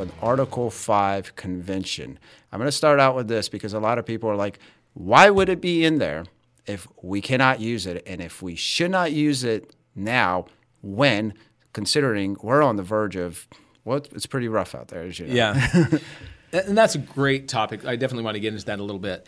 of an Article 5 convention. I'm going to start out with this because a lot of people are like, why would it be in there if we cannot use it? And if we should not use it now, when, considering we're on the verge of, well, it's pretty rough out there, as you know. Yeah. and that's a great topic. I definitely want to get into that a little bit.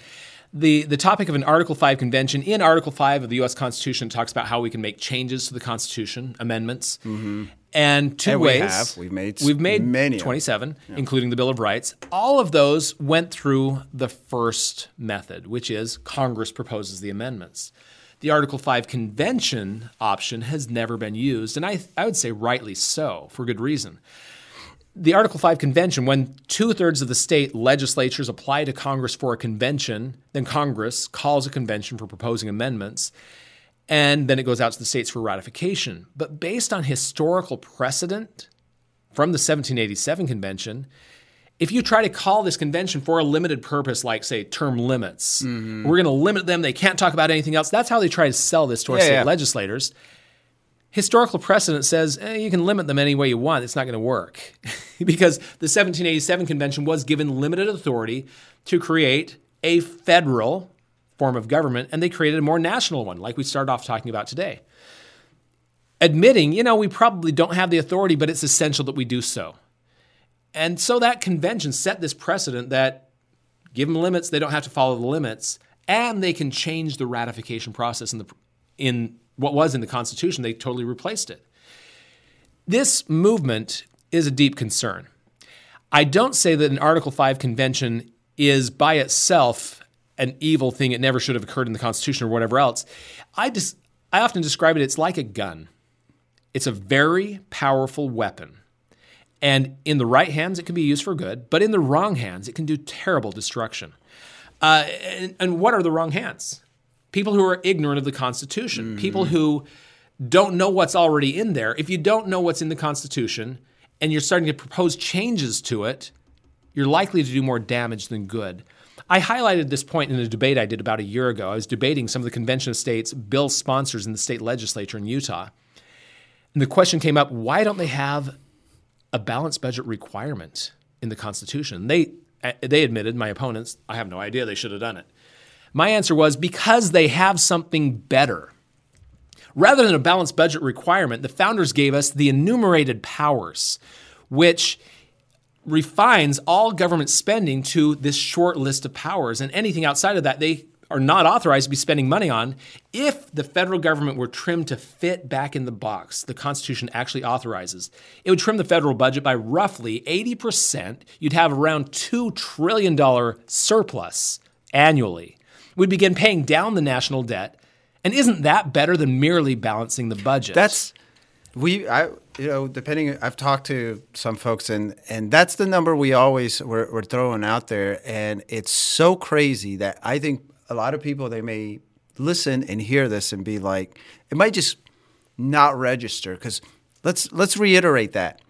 The, the topic of an Article 5 convention, in Article 5 of the U.S. Constitution, talks about how we can make changes to the Constitution, amendments. Mm-hmm. And two And we ways. have. We've made we've made many them. 27, including the Bill of Rights. All of those went through the first method, which is Congress proposes the amendments. The Article 5 convention option has never been used, and I, I would say rightly so, for good reason the Article 5 convention, when two thirds of the state legislatures apply to Congress for a convention, then Congress calls a convention for proposing amendments, and then it goes out to the states for ratification. But based on historical precedent from the 1787 convention, if you try to call this convention for a limited purpose, like, say, term limits, we're going to limit them, they can't talk about anything else. That's how they try to sell this to our Yeah, state yeah. legislators historical precedent says eh, you can limit them any way you want. It's not going to work because the 1787 convention was given limited authority to create a federal form of government, and they created a more national one, like we started off talking about today. Admitting, you know, we probably don't have the authority, but it's essential that we do so. And so that convention set this precedent that give them limits, they don't have to follow the limits, and they can change the ratification process in the in what was in the Constitution. They totally replaced it. This movement is a deep concern. I don't say that an Article 5 convention is by itself an evil thing. It never should have occurred in the Constitution or whatever else. I just I often describe it, it's like a gun. It's a very powerful weapon. And in the right hands, it can be used for good, but in the wrong hands, it can do terrible destruction. Uh, and, and what are the wrong hands? People who are ignorant of the Constitution, people who don't know what's already in there. If you don't know what's in the Constitution and you're starting to propose changes to it, you're likely to do more damage than good. I highlighted this point in a debate I did about a year ago. I was debating some of the Convention of States bill sponsors in the state legislature in Utah. And the question came up why don't they have a balanced budget requirement in the Constitution? They, uh, they admitted, my opponents, I have no idea they should have done it. My answer was because they have something better. Rather than a balanced budget requirement, the founders gave us the enumerated powers, which refines all government spending to this short list of powers. And anything outside of that, they are not authorized to be spending money on. If the federal government were trimmed to fit back in the box the Constitution actually authorizes, it would trim the federal budget by roughly 80%. You'd have around $2 trillion surplus annually. We'd begin paying down the national debt. And isn't that better than merely balancing the budget? That's we I you know depending I've talked to some folks and and that's the number we always we're, we're throwing out there and it's so crazy that I think a lot of people they may listen and hear this and be like it might just not register because let's let's reiterate that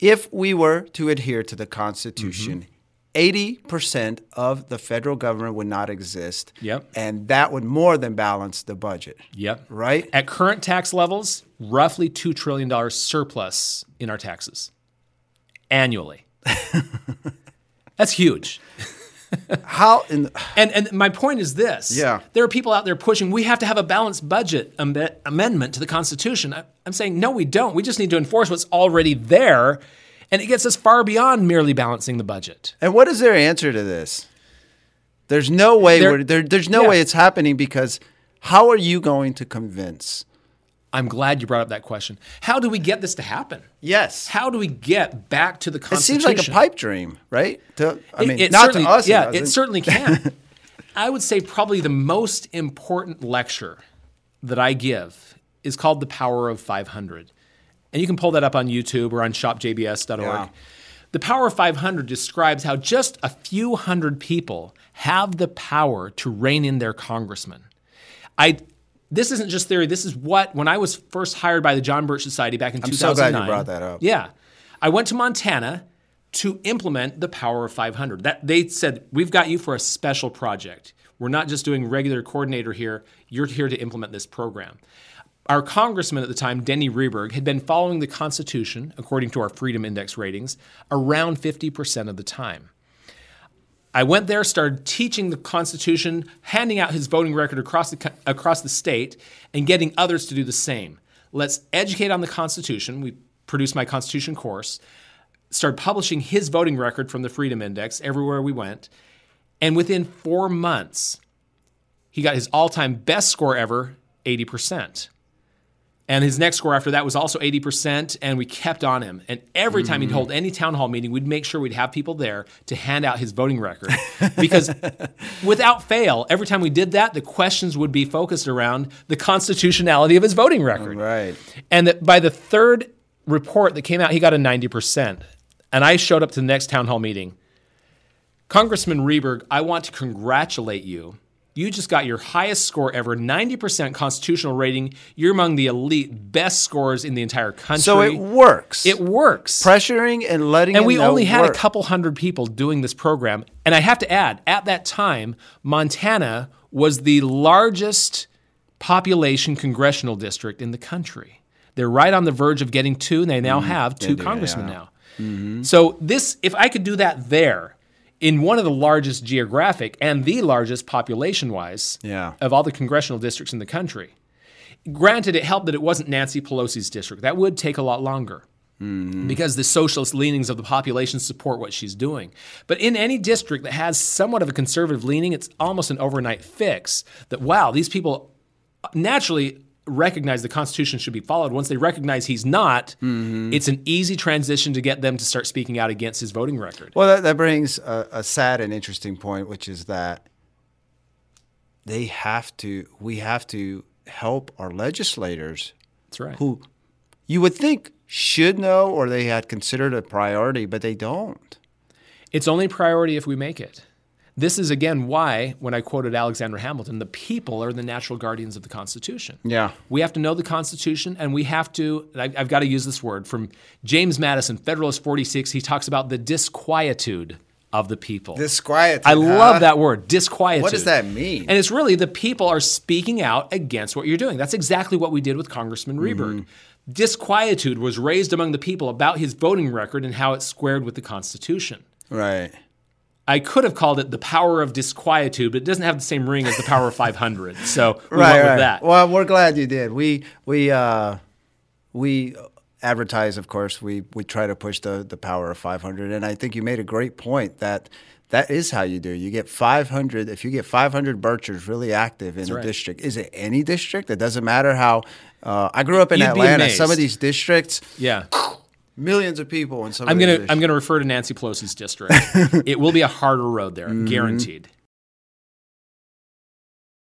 if we were to adhere to the Constitution. Mm-hmm. 80% of the federal government would not exist. Yep. And that would more than balance the budget. Yep. Right? At current tax levels, roughly $2 trillion surplus in our taxes annually. That's huge. How the, And, and my point is this. Yeah. There are people out there pushing, we have to have a balanced budget am- amendment to the Constitution. I, I'm saying, no, we don't. We just need to enforce what's already there. And it gets us far beyond merely balancing the budget. And what is their answer to this? There's no way there, there's no yeah. way it's happening because how are you going to convince? I'm glad you brought up that question. How do we get this to happen? Yes. How do we get back to the Constitution? It seems like a pipe dream, right? To, I It- mean, it not to us. Yeah, it it certainly can. I would say probably the most important lecture that I give is called The Power of 500. And you can pull that up on YouTube or on shopjbs.org. Yeah. The Power of 500 describes how just a few hundred people have the power to rein in their congressman. I this isn't just theory. This is what when I was first hired by the John Birch Society back in I'm so glad you brought that up. Yeah, I went to Montana to implement the Power of 500. That they said we've got you for a special project. We're not just doing regular coordinator here. You're here to implement this program. Our congressman at the time, Denny Rehberg, had been following the Constitution, according to our Freedom Index ratings, around 50% of the time. I went there, started teaching the Constitution, handing out his voting record across the, across the state, and getting others to do the same. Let's educate on the Constitution. We produced my Constitution course, started publishing his voting record from the Freedom Index everywhere we went. And within four months, he got his all time best score ever 80%. And his next score after that was also 80%, and we kept on him. And every time he'd mm. hold any town hall meeting, we'd make sure we'd have people there to hand out his voting record. Because without fail, every time we did that, the questions would be focused around the constitutionality of his voting record. Right. And that by the third report that came out, he got a 90%. And I showed up to the next town hall meeting. Congressman Rehberg, I want to congratulate you you just got your highest score ever, 90% constitutional rating. You're among the elite best scores in the entire country. So it works. It works. Pressuring and letting And we only had work. a couple hundred people doing this program. And I have to add, at that time, Montana was the largest population congressional district in the country. They're right on the verge of getting two, and they now mm-hmm. have two congressmen yeah. now. Mm-hmm. So this, if I could do that there, in one of the largest geographic and the largest population wise Yeah. of all the congressional districts in the country. Granted, it helped that it wasn't Nancy Pelosi's district. That would take a lot longer mm-hmm. because the socialist leanings of the population support what she's doing. But in any district that has somewhat of a conservative leaning, it's almost an overnight fix that, wow, these people naturally recognize the Constitution should be followed. Once they recognize he's not, mm-hmm. it's an easy transition to get them to start speaking out against his voting record. Well, that, that brings a, a sad and interesting point, which is that they have to, we have to help our legislators That's right. who you would think should know or they had considered a priority, but they don't. It's only priority if we make it. This is again why, when I quoted Alexander Hamilton, the people are the natural guardians of the Constitution. Yeah. We have to know the Constitution, and we have to, I, I've got to use this word from James Madison, Federalist 46. He talks about the disquietude of the people. Disquietude. I huh? love that word, disquietude. What does that mean? And it's really the people are speaking out against what you're doing. That's exactly what we did with Congressman mm-hmm. Rehberg. Disquietude was raised among the people about his voting record and how it squared with the Constitution. Right. I could have called it the power of disquietude, but it doesn't have the same ring as the power of 500. So we right, went right. with that. Well, we're glad you did. We we uh, we advertise, of course. We we try to push the the power of 500, and I think you made a great point that that is how you do. You get 500. If you get 500 Birchers really active in a right. district, is it any district? It doesn't matter how. Uh, I grew up in You'd Atlanta. Some of these districts, yeah. Millions of people in some. I'm gonna I'm gonna refer to Nancy Pelosi's district. it will be a harder road there, Mm-hmm. guaranteed.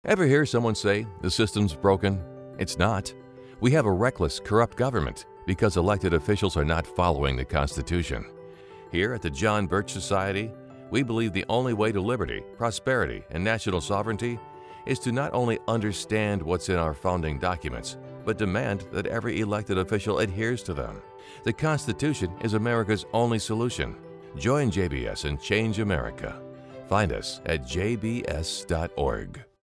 Ever hear someone say the system's broken? It's not. We have a reckless, corrupt government because elected officials are not following the Constitution. Here at the John Birch Society, we believe the only way to liberty, prosperity, and national sovereignty is to not only understand what's in our founding documents, but demand that every elected official adheres to them. The Constitution is America's only solution. Join JBS and change America. Find us at jbs.org.